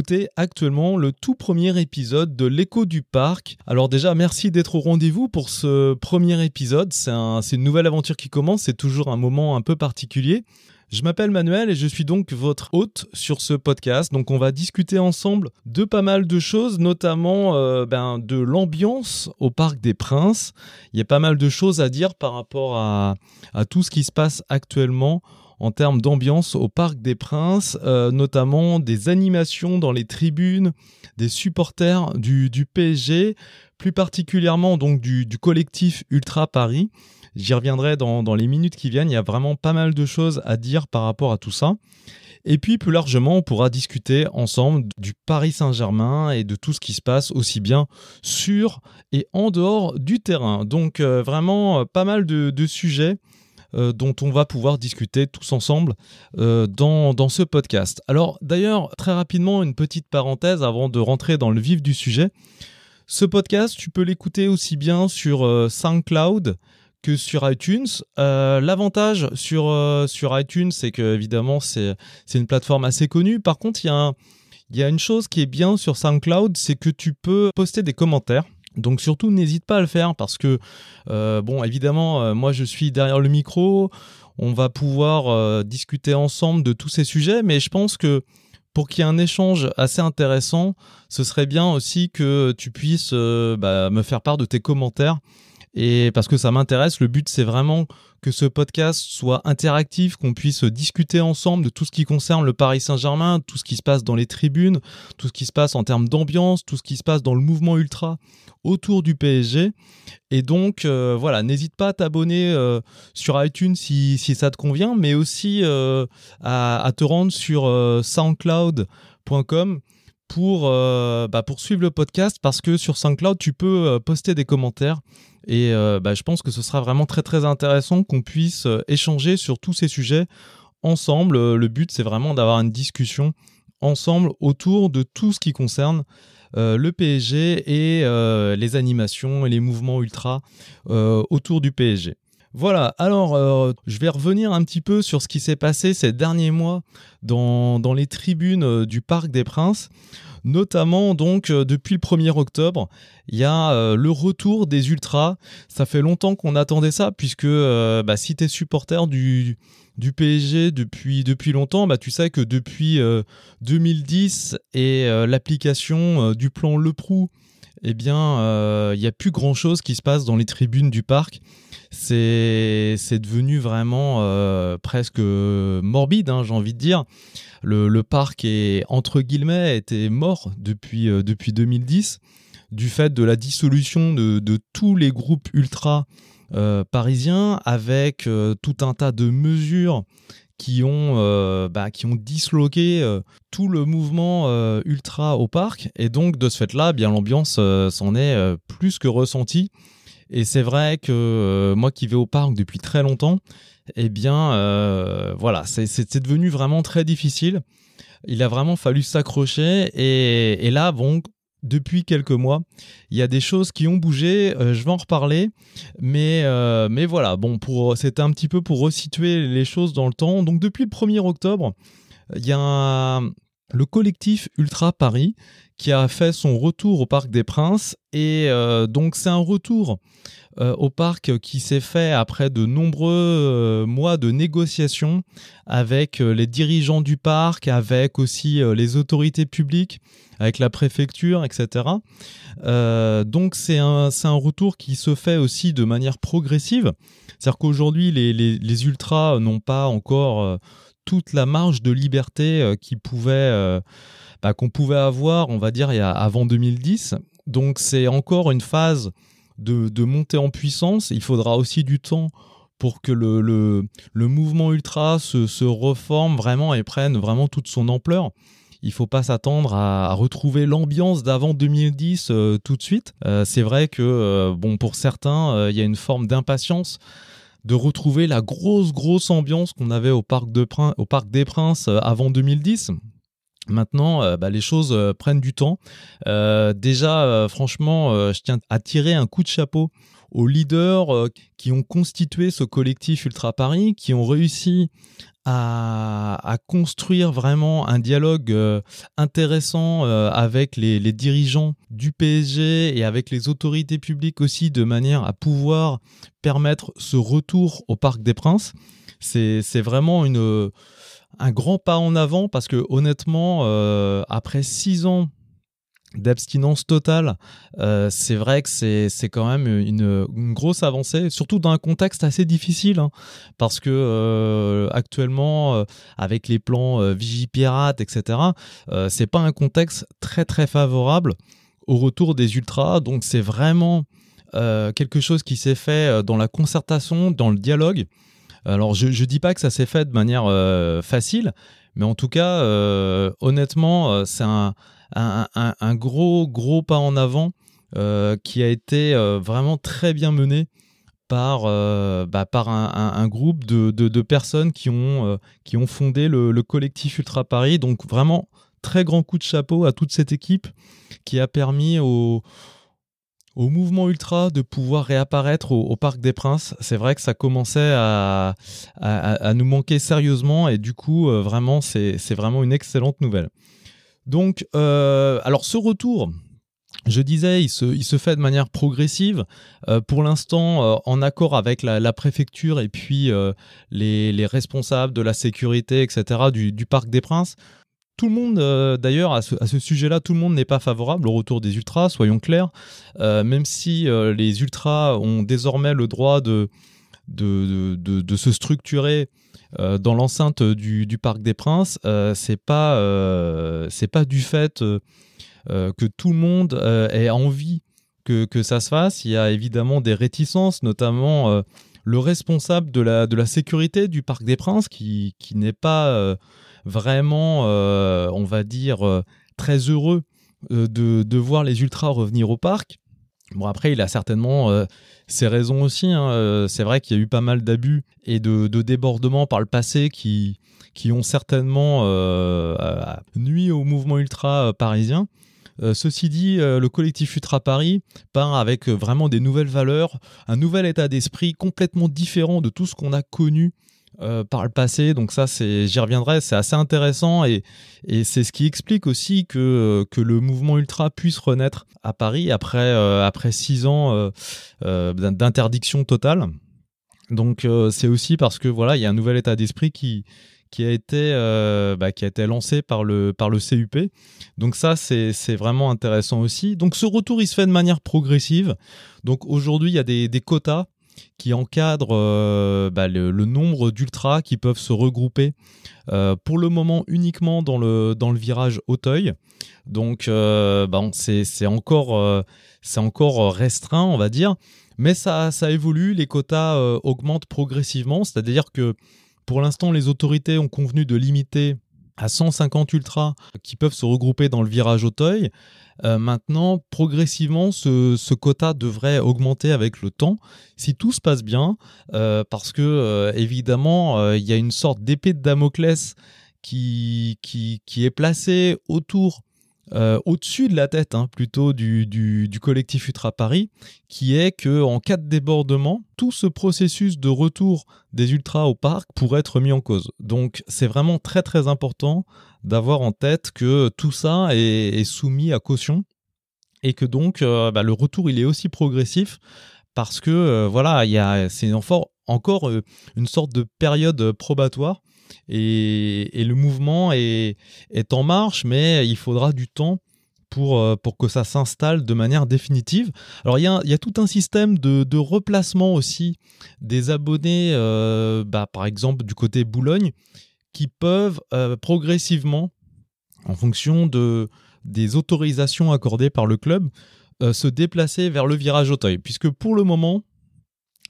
Écoutez actuellement le tout premier épisode de l'écho du parc. Alors déjà, merci d'être au rendez-vous pour ce premier épisode. C'est une nouvelle aventure qui commence, c'est toujours un moment un peu particulier. Je m'appelle Manuel et je suis donc votre hôte sur ce podcast. Donc on va discuter ensemble de pas mal de choses, notamment euh, ben, de l'ambiance au Parc des Princes. Il y a pas mal de choses à dire par rapport à, tout ce qui se passe actuellement en termes d'ambiance au Parc des Princes, euh, notamment des animations dans les tribunes, des supporters du, PSG, plus particulièrement donc du, du collectif Ultra Paris. J'y reviendrai dans, les minutes qui viennent. Il y a vraiment pas mal de choses à dire par rapport à tout ça. Et puis plus largement, on pourra discuter ensemble du Paris Saint-Germain et de tout ce qui se passe aussi bien sur et en dehors du terrain. Donc euh, vraiment euh, pas mal de, sujets euh, dont on va pouvoir discuter tous ensemble dans, dans, ce podcast. Alors d'ailleurs, très rapidement, une petite parenthèse avant de rentrer dans le vif du sujet. Ce podcast, tu peux l'écouter aussi bien sur SoundCloud que sur iTunes. Euh, l'avantage sur, euh, sur iTunes, c'est que évidemment c'est une plateforme assez connue. Par contre, il y, y a une chose qui est bien sur SoundCloud, c'est que tu peux poster des commentaires. Donc surtout, n'hésite pas à le faire parce que, euh, bon, évidemment, moi je suis derrière le micro, on va pouvoir discuter ensemble de tous ces sujets, mais je pense que pour qu'il y ait un échange assez intéressant, ce serait bien aussi que tu puisses bah, me faire part de tes commentaires et parce que ça m'intéresse. Le but, c'est vraiment que ce podcast soit interactif, qu'on puisse discuter ensemble de tout ce qui concerne le Paris Saint-Germain, tout ce qui se passe dans les tribunes, tout ce qui se passe en termes d'ambiance, tout ce qui se passe dans le mouvement ultra autour du PSG. Et donc, euh, voilà, n'hésite pas à t'abonner euh, sur iTunes si, ça te convient, mais aussi euh, à, te rendre sur soundcloud.com pour, bah, pour suivre le podcast parce que sur SoundCloud, tu peux poster des commentaires et euh, bah, je pense que ce sera vraiment très très intéressant qu'on puisse euh, échanger sur tous ces sujets ensemble. Euh, le but, c'est vraiment d'avoir une discussion ensemble autour de tout ce qui concerne le PSG et les animations et les mouvements ultra autour du PSG. Voilà, alors je vais revenir un petit peu sur ce qui s'est passé ces derniers mois dans, les tribunes du Parc des Princes. Notamment donc euh, depuis le 1er octobre, il y a euh, le retour des ultras. Ça fait longtemps qu'on attendait ça puisque euh, bah, si tu es supporter du, du PSG depuis, depuis longtemps, bah, tu sais que depuis 2010 et l'application du plan Le Prou, eh bien, il n'y a plus grand-chose qui se passe dans les tribunes du parc. C'est devenu vraiment presque morbide, hein, j'ai envie de dire le, parc est entre guillemets était mort depuis, euh, depuis 2010 du fait de la dissolution de, tous les groupes ultra euh, parisiens avec euh, tout un tas de mesures qui ont, bah, qui ont disloqué tout le mouvement ultra au parc. Et donc, de ce fait-là, bien l'ambiance s'en est plus que ressentie. Et c'est vrai que moi qui vais au parc depuis très longtemps, eh bien, euh, voilà, c'est devenu vraiment très difficile. Il a vraiment fallu s'accrocher. Et, là, bon, depuis quelques mois, il y a des choses qui ont bougé. Euh, je vais en reparler, mais euh, mais voilà. Bon, pour c'était un petit peu pour resituer les choses dans le temps. Donc depuis le 1er octobre, il y a le collectif Ultra Paris qui a fait son retour au Parc des Princes et donc c'est un retour euh, au parc qui s'est fait après de nombreux euh, mois de négociations avec euh, les dirigeants du parc, avec aussi les autorités publiques, avec la préfecture, etc. donc c'est un, retour qui se fait aussi de manière progressive. C'est-à-dire qu'aujourd'hui, les, ultras n'ont pas encore toute la marge de liberté pouvait, bah, qu'on pouvait avoir, on va dire, avant 2010. Donc c'est encore une phase de, monter en puissance. Il faudra aussi du temps pour que le, mouvement ultra se, reforme vraiment et prenne vraiment toute son ampleur. Il faut pas s'attendre à, retrouver l'ambiance d'avant 2010 euh, tout de suite. Euh, c'est vrai que euh, bon pour certains, il y a une forme d'impatience de retrouver la grosse grosse ambiance qu'on avait au parc, des Princes avant 2010. Maintenant, bah, les choses prennent du temps. Déjà, franchement, je tiens à tirer un coup de chapeau aux leaders qui ont constitué ce collectif Ultra Paris, qui ont réussi à, construire vraiment un dialogue intéressant avec les, dirigeants du PSG et avec les autorités publiques aussi, de manière à pouvoir permettre ce retour au Parc des Princes. C'est vraiment un grand pas en avant parce que honnêtement, euh, après six ans d'abstinence totale, euh, c'est vrai que c'est quand même une, grosse avancée, surtout dans un contexte assez difficile, hein, parce que euh, actuellement, avec les plans Vigipirate, etc., c'est pas un contexte très très favorable au retour des ultras, donc c'est vraiment quelque chose qui s'est fait dans la concertation, dans le dialogue, alors, je ne dis pas que ça s'est fait de manière euh, facile, mais en tout cas, euh, honnêtement, euh, c'est un, gros, gros pas en avant qui a été vraiment très bien mené par, bah, par un, groupe de, personnes qui ont, qui ont fondé le, le, collectif Ultra Paris. Donc, vraiment, très grand coup de chapeau à toute cette équipe qui a permis aux au mouvement ultra de pouvoir réapparaître au, Parc des Princes. C'est vrai que ça commençait à, nous manquer sérieusement et du coup, euh, vraiment, c'est vraiment une excellente nouvelle. Donc, euh, alors ce retour, je disais, il se, fait de manière progressive, euh, pour l'instant en accord avec la, préfecture et puis les, responsables de la sécurité, etc., du Parc des Princes tout le monde, euh, d'ailleurs, à ce, sujet-là, tout le monde n'est pas favorable au retour des ultras, soyons clairs. Euh, même si euh, les ultras ont désormais le droit de, de, se structurer dans l'enceinte du, Parc des Princes, c'est pas, c'est pas du fait que tout le monde ait envie que, que, ça se fasse. Il y a évidemment des réticences, notamment le responsable de la, de la sécurité du Parc des Princes, qui, qui n'est pas vraiment, euh, on va dire, euh, très heureux euh, de, voir les ultras revenir au parc. Bon, après, il a certainement ses raisons aussi. Hein. C'est vrai qu'il y a eu pas mal d'abus et de, débordements par le passé qui, qui ont certainement nuit au mouvement ultra parisien. ceci dit, le collectif Ultra Paris part avec vraiment des nouvelles valeurs, un nouvel état d'esprit complètement différent de tout ce qu'on a connu euh, par le passé. Donc ça, c'est, j'y reviendrai, c'est assez intéressant et, et c'est ce qui explique aussi que, que le mouvement ultra puisse renaître à Paris après, euh, après six ans euh, d'interdiction totale. Donc c'est aussi parce que voilà, il y a un nouvel état d'esprit qui, qui a été bah, qui a été lancé par le par le CUP. Donc ça c'est vraiment intéressant aussi. Donc ce retour il se fait de manière progressive. Donc aujourd'hui il y a des quotas qui encadre euh, bah, le, nombre d'ultras qui peuvent se regrouper euh, pour le moment uniquement dans le, dans le virage Auteuil. Donc euh, bah, c'est encore, c'est encore restreint, on va dire. Mais ça, ça évolue, les quotas augmentent progressivement, c'est-à-dire que pour l'instant, les autorités ont convenu de limiter à 150 ultras qui peuvent se regrouper dans le virage Auteuil. Euh, maintenant, progressivement, ce, quota devrait augmenter avec le temps, si tout se passe bien, euh, parce que euh, évidemment, il y a une sorte d'épée de Damoclès qui, est placée autour euh, au-dessus de la tête hein, plutôt du, collectif Ultra Paris, qui est que en cas de débordement, tout ce processus de retour des ultras au parc pourrait être mis en cause. Donc c'est vraiment très très important d'avoir en tête que tout ça est, soumis à caution et que donc euh, bah, le retour il est aussi progressif parce que euh, voilà, c'est encore une sorte de période probatoire et, le mouvement est, en marche, mais il faudra du temps pour, euh, pour que ça s'installe de manière définitive. Alors il y a, tout un système de, replacement aussi des abonnés, euh, bah, par exemple du côté Boulogne, qui peuvent euh, progressivement, en fonction de, des autorisations accordées par le club, se déplacer vers le virage Auteuil. Puisque pour le moment,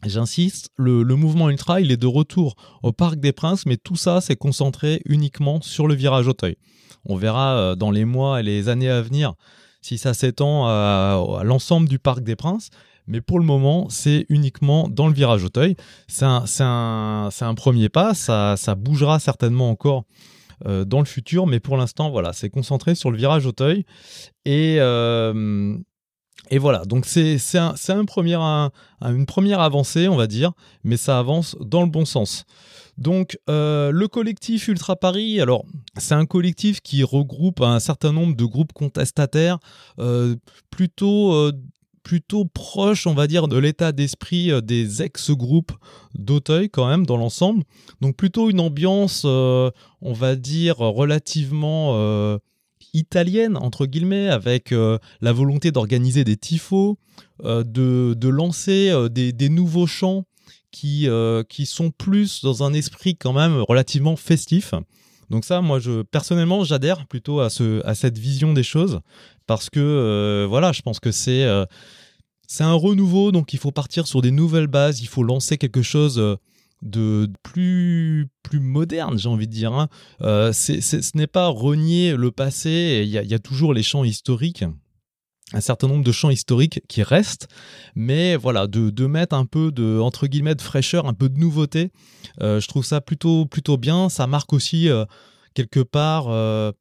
J'insiste, le, mouvement ultra, il est de retour au Parc des Princes, mais tout ça, c'est concentré uniquement sur le virage Auteuil. On verra euh, dans les mois et les années à venir si ça s'étend à, l'ensemble du Parc des Princes, mais pour le moment, c'est uniquement dans le virage Auteuil. C'est un, premier pas, ça, bougera certainement encore euh, dans le futur, mais pour l'instant, voilà, c'est concentré sur le virage Auteuil. Et, euh, et voilà, donc c'est un, un premier, une première avancée, on va dire, mais ça avance dans le bon sens. Donc euh, le collectif Ultra Paris, alors c'est un collectif qui regroupe un certain nombre de groupes contestataires, euh, plutôt euh, plutôt proche, on va dire, de l'état d'esprit des ex-groupes d'Auteuil quand même dans l'ensemble. Donc plutôt une ambiance, on va dire, relativement italienne, entre guillemets, avec la volonté d'organiser des tifos, de, lancer des, nouveaux chants qui, euh, qui sont plus dans un esprit quand même relativement festif. Donc ça, moi, je personnellement, j'adhère plutôt à, ce, à cette vision des choses parce que euh, voilà, je pense que c'est euh, c'est un renouveau, donc il faut partir sur des nouvelles bases, il faut lancer quelque chose de plus plus moderne, j'ai envie de dire. Hein. ce n'est pas renier le passé. Il y, a toujours les chants historiques un certain nombre de chants historiques qui restent, mais voilà, de, mettre un peu de, entre guillemets, de fraîcheur, un peu de nouveauté, euh, je trouve ça plutôt, plutôt bien. Ça marque aussi, euh, quelque part, euh,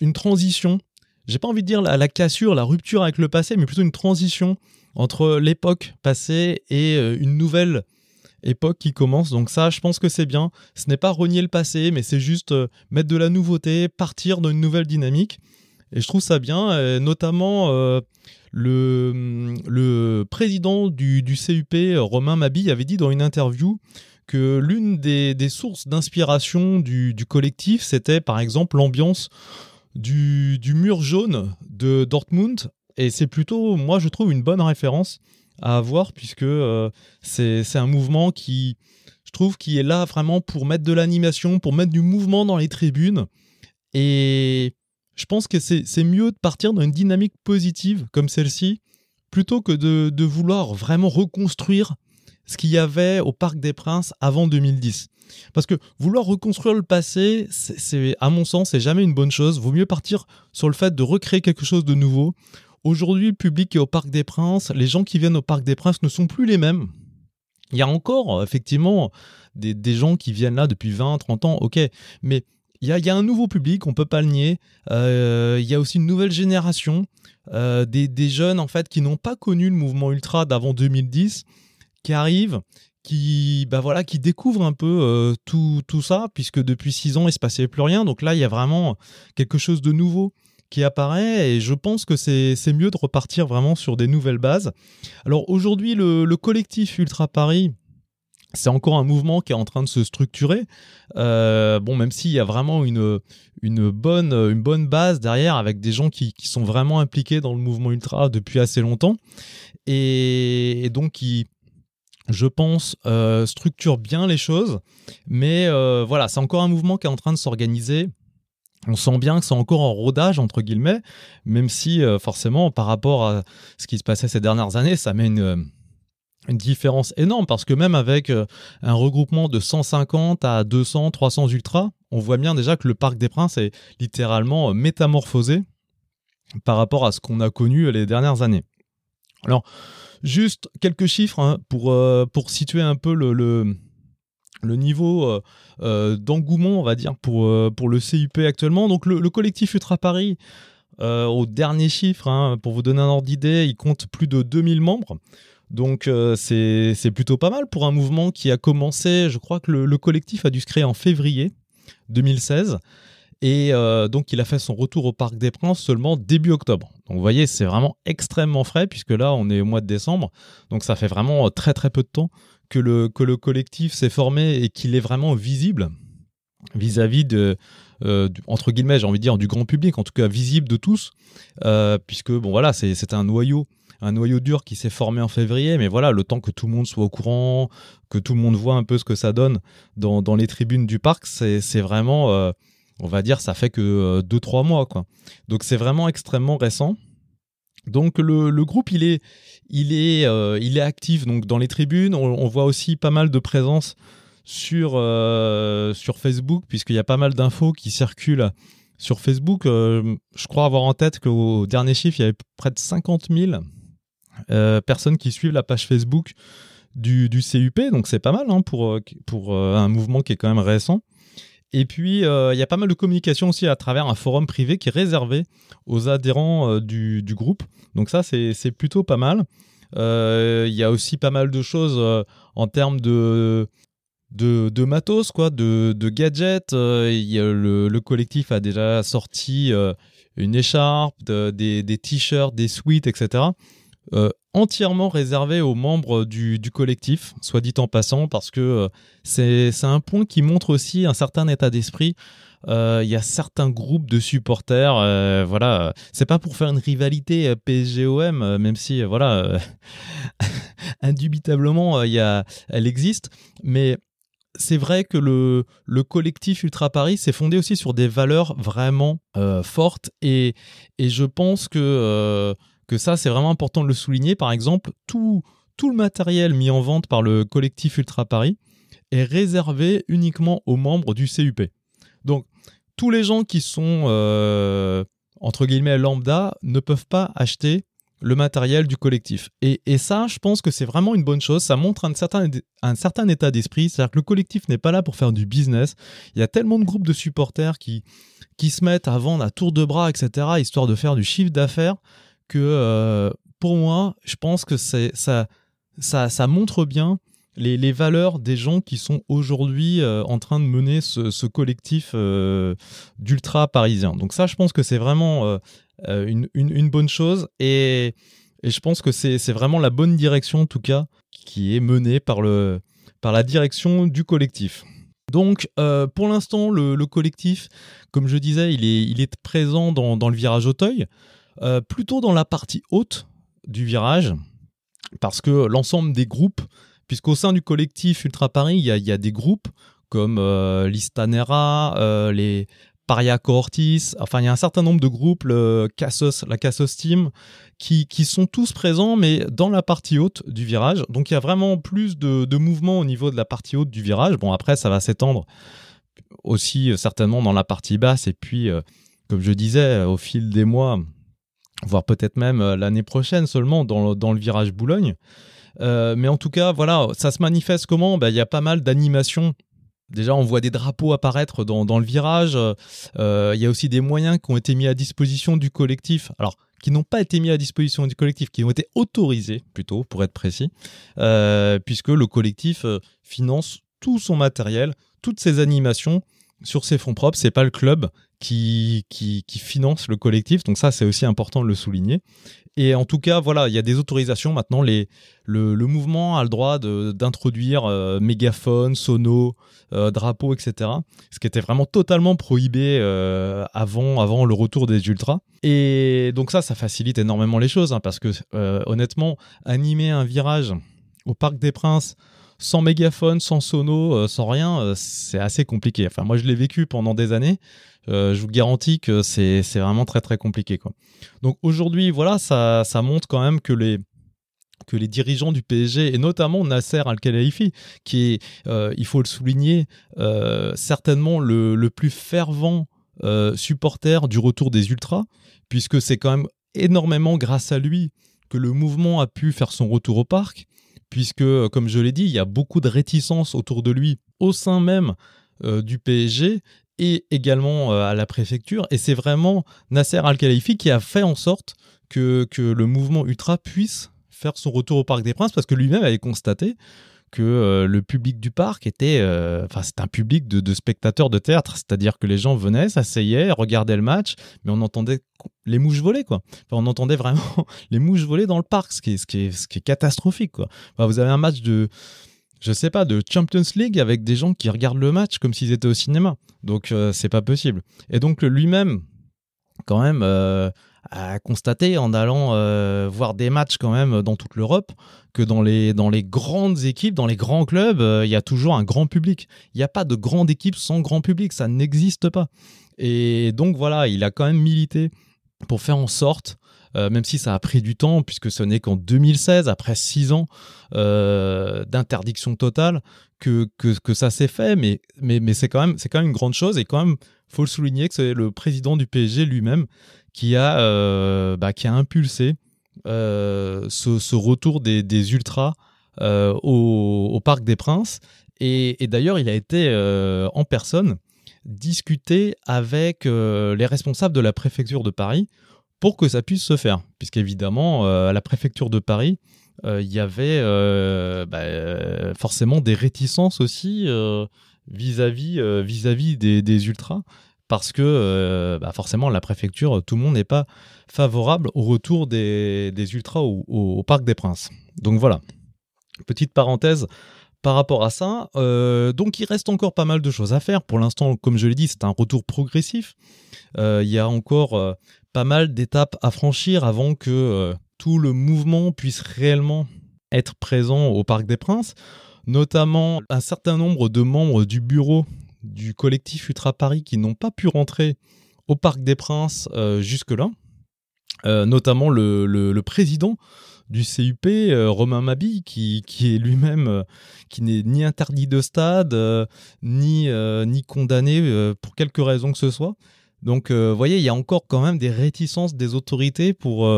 une transition. J'ai pas envie de dire la, cassure, la rupture avec le passé, mais plutôt une transition entre l'époque passée et une nouvelle époque qui commence. Donc ça, je pense que c'est bien. Ce n'est pas renier le passé, mais c'est juste mettre de la nouveauté, partir dans une nouvelle dynamique. Et je trouve ça bien, euh, notamment euh, le, le président du, du, CUP, Romain Mabi, avait dit dans une interview que l'une des, des, sources d'inspiration du, du, collectif, c'était par exemple l'ambiance du, du, mur jaune de Dortmund. Et c'est plutôt, moi je trouve, une bonne référence à avoir, puisque euh, c'est un mouvement qui, je trouve, qui est là vraiment pour mettre de l'animation, pour mettre du mouvement dans les tribunes. Et je pense que c'est mieux de partir dans une dynamique positive comme celle-ci, plutôt que de, vouloir vraiment reconstruire ce qu'il y avait au Parc des Princes avant 2010. Parce que vouloir reconstruire le passé, c'est à mon sens, c'est jamais une bonne chose. Vaut mieux partir sur le fait de recréer quelque chose de nouveau. Aujourd'hui, le public est au Parc des Princes. Les gens qui viennent au Parc des Princes ne sont plus les mêmes. Il y a encore, effectivement, des, gens qui viennent là depuis 20, 30 ans, ok. Mais il y a, un nouveau public, on peut pas le nier. Euh, il y a aussi une nouvelle génération, euh, des, jeunes en fait qui n'ont pas connu le mouvement ultra d'avant 2010, qui arrivent, qui bah voilà, qui découvrent un peu euh, tout, tout ça, puisque depuis six ans il se passait plus rien. Donc là, il y a vraiment quelque chose de nouveau qui apparaît et je pense que c'est mieux de repartir vraiment sur des nouvelles bases. Alors aujourd'hui, le, le collectif Ultra Paris c'est encore un mouvement qui est en train de se structurer. Euh, bon, même s'il y a vraiment une, une, bonne, une bonne base derrière avec des gens qui, qui sont vraiment impliqués dans le mouvement ultra depuis assez longtemps et, donc qui, je pense, euh, structure bien les choses. Mais euh, voilà, c'est encore un mouvement qui est en train de s'organiser. On sent bien que c'est encore en rodage, entre guillemets, même si forcément, par rapport à ce qui se passait ces dernières années, ça met une une différence énorme parce que même avec euh, un regroupement de 150 à 200, 300 ultras, on voit bien déjà que le Parc des Princes est littéralement euh, métamorphosé par rapport à ce qu'on a connu les dernières années. Alors, juste quelques chiffres hein, pour, euh, pour situer un peu le, niveau d'engouement, on va dire, pour, pour le CUP actuellement. Donc, le, collectif Ultra Paris, au dernier chiffre, hein, pour vous donner un ordre d'idée, il compte plus de 2000 membres. Donc euh, c'est plutôt pas mal pour un mouvement qui a commencé, je crois que le, collectif a dû se créer en février 2016. Et euh, donc il a fait son retour au Parc des Princes seulement début octobre. Donc vous voyez, c'est vraiment extrêmement frais puisque là on est au mois de décembre. Donc ça fait vraiment très très peu de temps que le, que le collectif s'est formé et qu'il est vraiment visible vis-à-vis de, euh, entre guillemets, j'ai envie de dire, du grand public, en tout cas visible de tous, puisque bon voilà, c'est un noyau un noyau dur qui s'est formé en février, mais voilà, le temps que tout le monde soit au courant, que tout le monde voit un peu ce que ça donne dans, les tribunes du parc, c'est vraiment, euh, on va dire, ça fait que 2-3 euh, mois. Quoi. Donc c'est vraiment extrêmement récent. Donc le, groupe, il est, il, est, euh, il est actif donc, dans les tribunes. On, voit aussi pas mal de présence sur, sur Facebook, puisqu'il y a pas mal d'infos qui circulent sur Facebook. je crois avoir en tête qu'au dernier chiffre, il y avait près de 50 000 euh, personnes qui suivent la page Facebook du, CUP, donc c'est pas mal hein, pour, euh, un mouvement qui est quand même récent. Et puis, il y a pas mal de communication aussi à travers un forum privé qui est réservé aux adhérents du, du, groupe. Donc ça, c'est plutôt pas mal. Il y a aussi pas mal de choses en termes de, de, matos, quoi, de, gadgets. le, le, collectif a déjà sorti une écharpe, des, t-shirts, des suites, etc. Euh, entièrement réservé aux membres du, collectif, soit dit en passant, parce que euh, c'est un point qui montre aussi un certain état d'esprit. Euh, il y a certains groupes de supporters, voilà, c'est pas pour faire une rivalité PSGOM, même si, voilà, indubitablement, y a, elle existe, mais c'est vrai que le, le, collectif Ultra Paris s'est fondé aussi sur des valeurs vraiment euh, fortes et, je pense que, euh, que ça, c'est vraiment important de le souligner. Par exemple, tout, tout le matériel mis en vente par le collectif Ultra Paris est réservé uniquement aux membres du CUP. Donc, tous les gens qui sont, euh, entre guillemets, lambda ne peuvent pas acheter le matériel du collectif. Et, ça, je pense que c'est vraiment une bonne chose. Ça montre un certain, un certain état d'esprit. C'est-à-dire que le collectif n'est pas là pour faire du business. Il y a tellement de groupes de supporters qui, qui se mettent à vendre à tour de bras, etc., histoire de faire du chiffre d'affaires, que euh, pour moi, je pense que ça, montre bien les, valeurs des gens qui sont aujourd'hui euh, en train de mener ce, collectif euh, d'ultra parisiens. Donc ça, je pense que c'est vraiment une, bonne chose. Et, je pense que c'est vraiment la bonne direction, en tout cas, qui est menée par, la direction du collectif. Donc, pour l'instant, le, collectif, comme je disais, il est présent dans, le virage Auteuil, euh, plutôt dans la partie haute du virage, parce que l'ensemble des groupes, puisqu'au sein du collectif Ultra Paris, il y a, des groupes comme l'Istanera, les, Paria Cohortis, enfin il y a un certain nombre de groupes, Cassos, la Cassos Team, qui, sont tous présents, mais dans la partie haute du virage. Donc il y a vraiment plus de, de mouvement au niveau de la partie haute du virage. Bon après ça va s'étendre aussi euh, certainement dans la partie basse, et puis euh, comme je disais, au fil des mois, voire peut-être même euh, l'année prochaine seulement dans, dans, le virage Boulogne. mais en tout cas, voilà, ça se manifeste comment? Ben, Il y a pas mal d'animations Déjà, on voit des drapeaux apparaître dans, le virage. Euh, il y a aussi des moyens qui ont été mis à disposition du collectif. Alors, qui n'ont pas été mis à disposition du collectif, qui ont été autorisés, plutôt, pour être précis, euh, puisque le collectif euh, finance tout son matériel, toutes ses animations sur ses fonds propres. C'est pas le club qui, qui, finance le collectif. Donc ça, c'est aussi important de le souligner. Et en tout cas, voilà, il y a des autorisations maintenant. Le, mouvement a le droit d'introduire euh, mégaphone, sono, euh, drapeau, etc. Ce qui était vraiment totalement prohibé euh, avant, avant le retour des ultras. Et donc ça, ça facilite énormément les choses, hein, parce que honnêtement, animer un virage au Parc des Princes sans mégaphone, sans sono, sans rien, c'est assez compliqué. Enfin, moi, je l'ai vécu pendant des années. Euh, je vous garantis que c'est vraiment très très compliqué. Quoi. Donc aujourd'hui, voilà, ça, montre quand même que les, que les dirigeants du PSG, et notamment Nasser Al-Khelaifi, qui est, euh, il faut le souligner, euh, certainement le, plus fervent supporter du retour des Ultras, puisque c'est quand même énormément grâce à lui que le mouvement a pu faire son retour au parc, puisque, comme je l'ai dit, il y a beaucoup de réticence autour de lui au sein même du PSG et également euh, à la préfecture. Et c'est vraiment Nasser Al-Khelaifi qui a fait en sorte que, le mouvement ultra puisse faire son retour au Parc des Princes parce que lui-même avait constaté que euh, le public du parc était, euh, enfin c'est un public de, spectateurs de théâtre, c'est-à-dire que les gens venaient, s'asseyaient, regardaient le match, mais on entendait les mouches voler quoi. on entendait vraiment les mouches voler dans le parc, ce qui est catastrophique quoi. vous avez un match de je sais pas, de Champions League avec des gens qui regardent le match comme s'ils étaient au cinéma. Donc euh, c'est pas possible. Et donc lui-même, quand même, euh, a constaté en allant euh, voir des matchs quand même dans toute l'Europe que dans les, dans les grandes équipes, dans les grands clubs, il y a toujours un grand public. Il n'y a pas de grande équipe sans grand public, ça n'existe pas. Et donc voilà, il a quand même milité pour faire en sorte euh, même si ça a pris du temps, puisque ce n'est qu'en 2016, après six ans euh, d'interdiction totale, que, que, ça s'est fait, mais, mais, mais c'est quand, même, quand même une grande chose, et quand même, faut le souligner que c'est le président du PSG lui-même qui, a euh, bah, qui a impulsé ce, retour des, des ultras au, Parc des Princes, et, d'ailleurs, il a été en personne discuter avec les responsables de la préfecture de Paris pour que ça puisse se faire. Puisqu'évidemment, à la préfecture de Paris, il y avait bah, forcément des réticences aussi vis-à-vis des, ultras parce que euh, bah, forcément la préfecture, tout le monde n'est pas favorable au retour des, ultras au, Parc des Princes. Donc voilà, petite parenthèse par rapport à ça. Euh, donc il reste encore pas mal de choses à faire. Pour l'instant, comme je l'ai dit, c'est un retour progressif. Euh, il y a encore pas mal d'étapes à franchir avant que tout le mouvement puisse réellement être présent au Parc des Princes notamment un certain nombre de membres du bureau du collectif Ultra Paris qui n'ont pas pu rentrer au Parc des Princes euh, jusque-là, euh, notamment le, président du CUP, euh, Romain Mabi, qui, lui-même, n'est ni interdit de stade, ni, ni condamné pour quelque raison que ce soit. Donc, vous voyez, il y a encore quand même des réticences des autorités pour,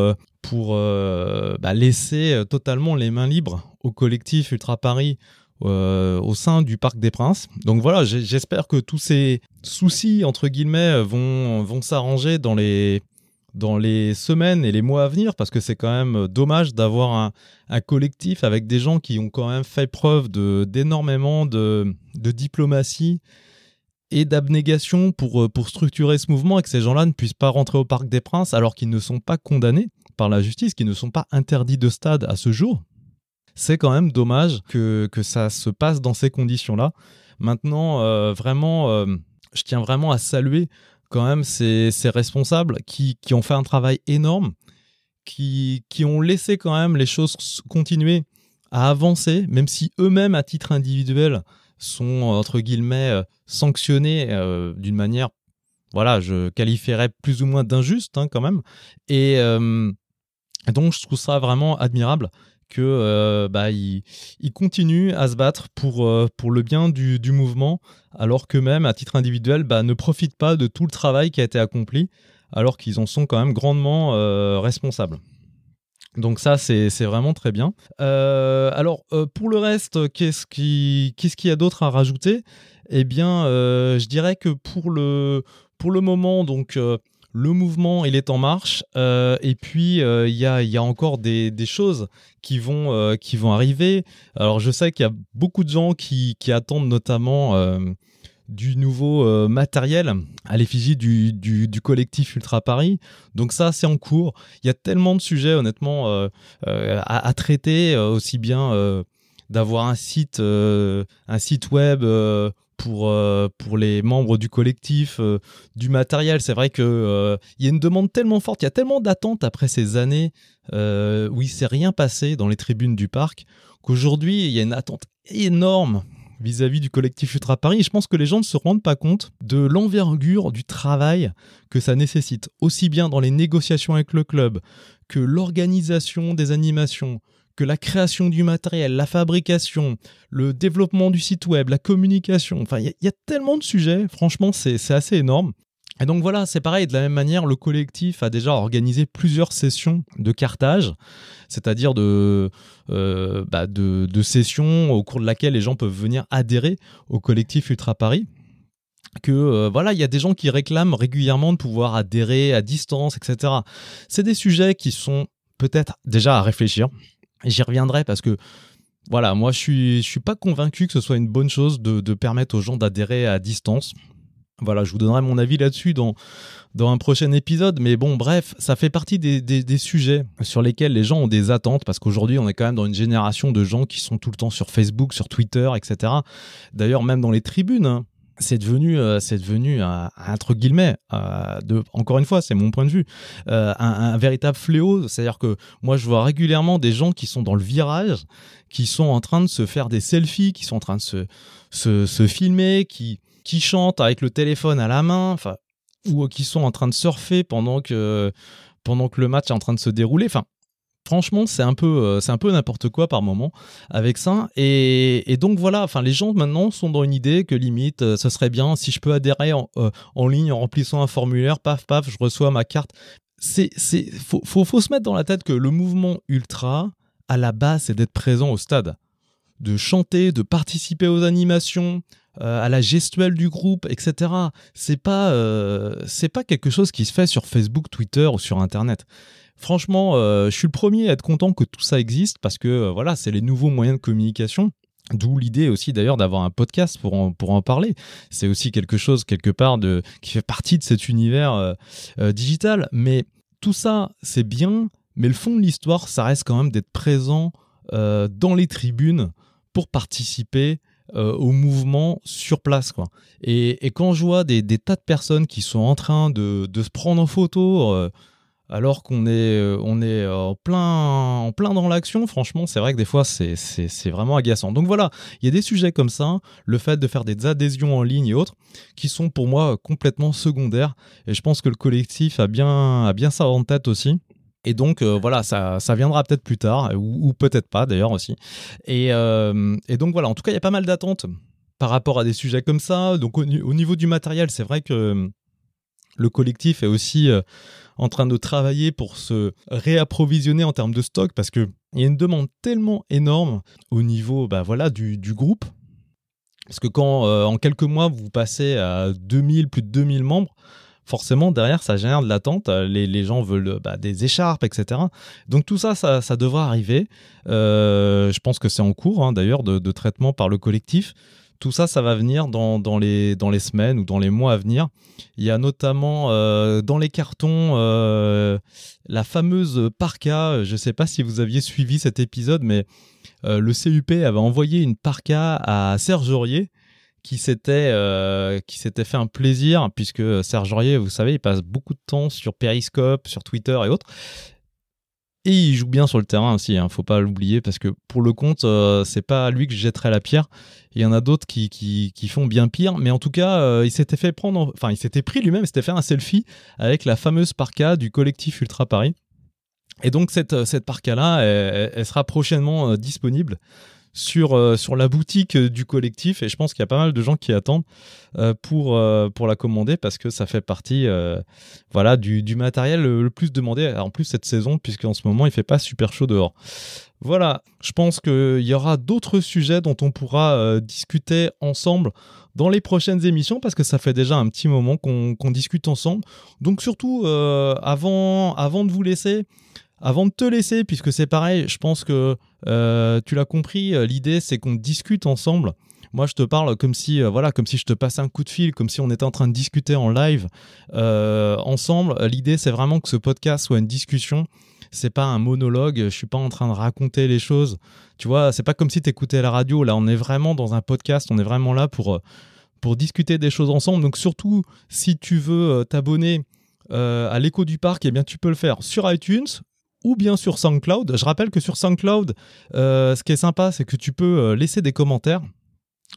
pour bah, laisser totalement les mains libres au collectif Ultra Paris euh, au sein du Parc des Princes. Donc voilà, j'espère que tous ces soucis, entre guillemets, vont, vont s'arranger dans les, dans les semaines et les mois à venir, parce que c'est quand même dommage d'avoir un, collectif avec des gens qui ont quand même fait preuve d'énormément de, diplomatie et d'abnégation pour, pour structurer ce mouvement et que ces gens-là ne puissent pas rentrer au Parc des Princes alors qu'ils ne sont pas condamnés par la justice, qu'ils ne sont pas interdits de stade à ce jour c'est quand même dommage que, que ça se passe dans ces conditions-là. Maintenant, euh, vraiment, euh, je tiens vraiment à saluer quand même ces, ces responsables qui, qui, ont fait un travail énorme, qui, qui ont laissé quand même les choses continuer à avancer, même si eux-mêmes, à titre individuel, sont, entre guillemets, euh, sanctionnés d'une manière, voilà, je qualifierais plus ou moins d'injuste hein, quand même. Et donc, je trouve ça vraiment admirable que euh, bah, ils, continuent à se battre pour, euh, pour le bien du, mouvement, alors qu'eux-mêmes, à titre individuel, bah, ne profitent pas de tout le travail qui a été accompli, alors qu'ils en sont quand même grandement euh, responsables. Donc ça, c'est vraiment très bien. alors, pour le reste, qu'est-ce qu'il y a d'autre à rajouter? Eh bien, je dirais que pour le, pour le moment, donc le mouvement il est en marche euh, et puis euh, il y, a, encore des, choses qui vont, euh, qui vont arriver. Alors je sais qu'il y a beaucoup de gens qui, attendent notamment du nouveau matériel à l'effigie du, collectif Ultra Paris. Donc ça c'est en cours. Il y a tellement de sujets honnêtement à, à, traiter, aussi bien d'avoir un site, un site web pour, euh, les membres du collectif, euh, du matériel. C'est vrai qu'il euh, il y a une demande tellement forte, il y a tellement d'attentes après ces années où il s'est rien passé dans les tribunes du parc qu'aujourd'hui, il y a une attente énorme vis-à-vis du collectif Ultra Paris. Et je pense que les gens ne se rendent pas compte de l'envergure du travail que ça nécessite, aussi bien dans les négociations avec le club que l'organisation des animations, que la création du matériel, la fabrication, le développement du site web, la communication, enfin, il y, a tellement de sujets, franchement, c'est assez énorme. Et donc voilà, c'est pareil, de la même manière, le collectif a déjà organisé plusieurs sessions de cartage, c'est-à-dire de, euh, bah, sessions au cours de laquelle les gens peuvent venir adhérer au collectif Ultra Paris que euh, voilà, il y a des gens qui réclament régulièrement de pouvoir adhérer à distance, etc. C'est des sujets qui sont peut-être déjà à réfléchir. J'y reviendrai parce que voilà, moi je suis, suis pas convaincu que ce soit une bonne chose de permettre aux gens d'adhérer à distance. Voilà, je vous donnerai mon avis là-dessus dans, dans un prochain épisode. Mais bon, bref, ça fait partie des, des, sujets sur lesquels les gens ont des attentes parce qu'aujourd'hui, on est quand même dans une génération de gens qui sont tout le temps sur Facebook, sur Twitter, etc. D'ailleurs, même dans les tribunes, hein, c'est devenu, euh, c'est devenu un, entre guillemets, euh, de, encore une fois, c'est mon point de vue, euh, un, véritable fléau. C'est-à-dire que moi, je vois régulièrement des gens qui sont dans le virage, qui sont en train de se faire des selfies, qui sont en train de se, se filmer, qui, qui chantent avec le téléphone à la main, enfin, ou qui sont en train de surfer pendant que pendant que le match est en train de se dérouler. Enfin, Franchement, c'est un peu, euh, c'est un peu n'importe quoi par moment avec ça. Et, donc voilà, enfin, les gens maintenant sont dans une idée que limite, euh, ce serait bien si je peux adhérer euh, en, ligne en remplissant un formulaire, paf, paf, je reçois ma carte. C'est, c'est, faut, faut, se mettre dans la tête que le mouvement ultra, à la base, c'est d'être présent au stade, de chanter, de participer aux animations, à la gestuelle du groupe, etc. C'est pas, c'est pas quelque chose qui se fait sur Facebook, Twitter ou sur Internet. Franchement, je suis le premier à être content que tout ça existe parce que voilà, c'est les nouveaux moyens de communication. D'où l'idée aussi d'ailleurs d'avoir un podcast pour en, pour en parler. C'est aussi quelque chose quelque part de, qui fait partie de cet univers digital. Mais tout ça, c'est bien, mais le fond de l'histoire, ça reste quand même d'être présent euh, dans les tribunes pour participer euh, au mouvement sur place. Quoi. Et, quand je vois des, tas de personnes qui sont en train de, se prendre en photo euh, alors qu'on est, on est en, plein, en plein dans l'action, franchement, c'est vrai que des fois, c'est, c'est vraiment agaçant. Donc voilà, il y a des sujets comme ça, le fait de faire des adhésions en ligne et autres, qui sont pour moi complètement secondaires. Et je pense que le collectif a bien, a bien ça en tête aussi. Et donc euh, voilà, ça, viendra peut-être plus tard, ou, peut-être pas d'ailleurs aussi. Et, euh, et, donc voilà, en tout cas, il y a pas mal d'attentes par rapport à des sujets comme ça. Donc au, niveau du matériel, c'est vrai que le collectif est aussi euh, en train de travailler pour se réapprovisionner en termes de stock parce qu'il y a une demande tellement énorme au niveau bah, voilà, du groupe. Parce que quand en quelques mois vous passez à 2000, plus de 2000 membres, forcément derrière ça génère de l'attente. Les, les, gens veulent bah, des écharpes, etc. Donc tout ça, ça, devra arriver. Euh, je pense que c'est en cours hein, d'ailleurs de, traitement par le collectif. Tout ça, ça va venir dans, les, semaines ou dans les mois à venir. Il y a notamment euh, dans les cartons euh, la fameuse parka. Je ne sais pas si vous aviez suivi cet épisode, mais le CUP avait envoyé une parka à Serge Aurier qui s'était euh, qui s'était fait un plaisir puisque Serge Aurier, vous savez, il passe beaucoup de temps sur Periscope, sur Twitter et autres. Et il joue bien sur le terrain aussi, hein, faut pas l'oublier parce que pour le compte, euh, c'est pas lui que je jetterai la pierre. Il y en a d'autres qui, qui, qui, font bien pire, mais en tout cas, euh, il s'était fait prendre, enfin, il s'était pris lui-même, s'était fait un selfie avec la fameuse parka du collectif Ultra Paris. Et donc cette, cette parka-là, elle, sera prochainement disponible sur, euh, sur la boutique euh, du collectif et je pense qu'il y a pas mal de gens qui attendent euh, pour, pour la commander parce que ça fait partie voilà, du, du matériel le, plus demandé en plus cette saison puisqu'en ce moment il fait pas super chaud dehors. Voilà, je pense qu'il y aura d'autres sujets dont on pourra discuter ensemble dans les prochaines émissions parce que ça fait déjà un petit moment qu'on discute ensemble. Donc surtout, avant, avant de vous laisser, avant de te laisser, puisque c'est pareil, je pense que euh, tu l'as compris, euh, l'idée c'est qu'on discute ensemble. Moi, je te parle comme si, euh, voilà, comme si je te passais un coup de fil, comme si on était en train de discuter en live ensemble. L'idée, c'est vraiment que ce podcast soit une discussion. C'est pas un monologue. Je suis pas en train de raconter les choses. Tu vois, c'est pas comme si tu écoutais la radio. Là, on est vraiment dans un podcast. On est vraiment là pour pour discuter des choses ensemble. Donc surtout, si tu veux t'abonner à l'écho du parc, eh bien tu peux le faire sur iTunes ou bien sur SoundCloud. Je rappelle que sur SoundCloud, euh, ce qui est sympa, c'est que tu peux euh, laisser des commentaires.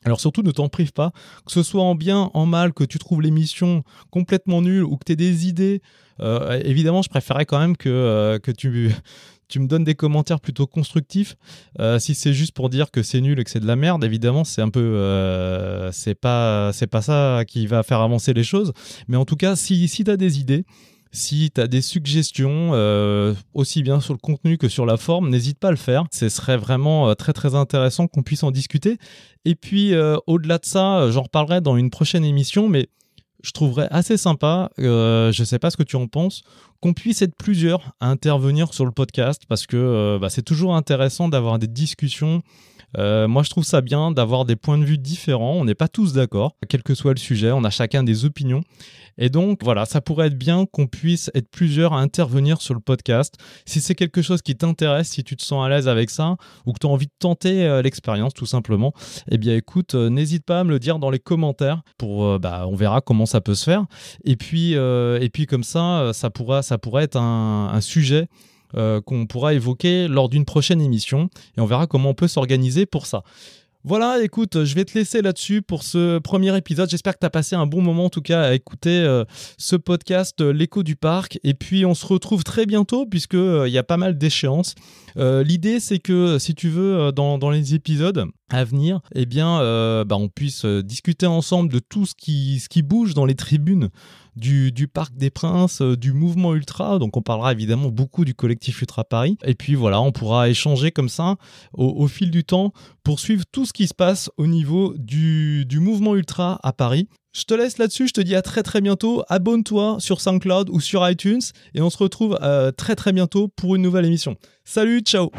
Alors surtout, ne t'en prive pas, que ce soit en bien, en mal, que tu trouves l'émission complètement nulle ou que tu aies des idées. Euh, évidemment, je préférerais quand même que, que tu, tu me donnes des commentaires plutôt constructifs. si c'est juste pour dire que c'est nul et que c'est de la merde, évidemment, c'est un peu, c'est pas, c'est pas ça qui va faire avancer les choses. Mais en tout cas, si, si tu as des idées, si tu as des suggestions, euh, aussi bien sur le contenu que sur la forme, n'hésite pas à le faire. Ce serait vraiment euh, très très intéressant qu'on puisse en discuter. Et puis euh, au-delà de ça, j'en reparlerai dans une prochaine émission, mais je trouverais assez sympa, je ne sais pas ce que tu en penses, qu'on puisse être plusieurs à intervenir sur le podcast parce que bah, c'est toujours intéressant d'avoir des discussions. Moi, je trouve ça bien d'avoir des points de vue différents. On n'est pas tous d'accord, quel que soit le sujet. On a chacun des opinions. Et donc, voilà, ça pourrait être bien qu'on puisse être plusieurs à intervenir sur le podcast. Si c'est quelque chose qui t'intéresse, si tu te sens à l'aise avec ça, ou que tu as envie de tenter euh, l'expérience, tout simplement, eh bien, écoute, euh, n'hésite pas à me le dire dans les commentaires. Pour, euh, bah, on verra comment ça peut se faire. Et puis, et puis comme ça, ça pourra, ça pourrait être un sujet. Qu'on pourra évoquer lors d'une prochaine émission et on verra comment on peut s'organiser pour ça. Voilà, écoute, je vais te laisser là-dessus pour ce premier épisode. J'espère que tu as passé un bon moment en tout cas à écouter euh, ce podcast euh, L'écho du parc. Et puis on se retrouve très bientôt puisqu'il euh, y a pas mal d'échéances. L'idée c'est que si tu veux, dans, les épisodes à venir, eh bien, bah, on puisse discuter ensemble de tout ce qui bouge dans les tribunes du, Parc des Princes, du mouvement ultra. Donc on parlera évidemment beaucoup du collectif Ultra Paris. Et puis voilà, on pourra échanger comme ça au, fil du temps pour suivre tout ce qui se passe au niveau du, du mouvement ultra à Paris. Je te laisse là-dessus, je te dis à très très bientôt. Abonne-toi sur SoundCloud ou sur iTunes et on se retrouve euh, très très bientôt pour une nouvelle émission. Salut, ciao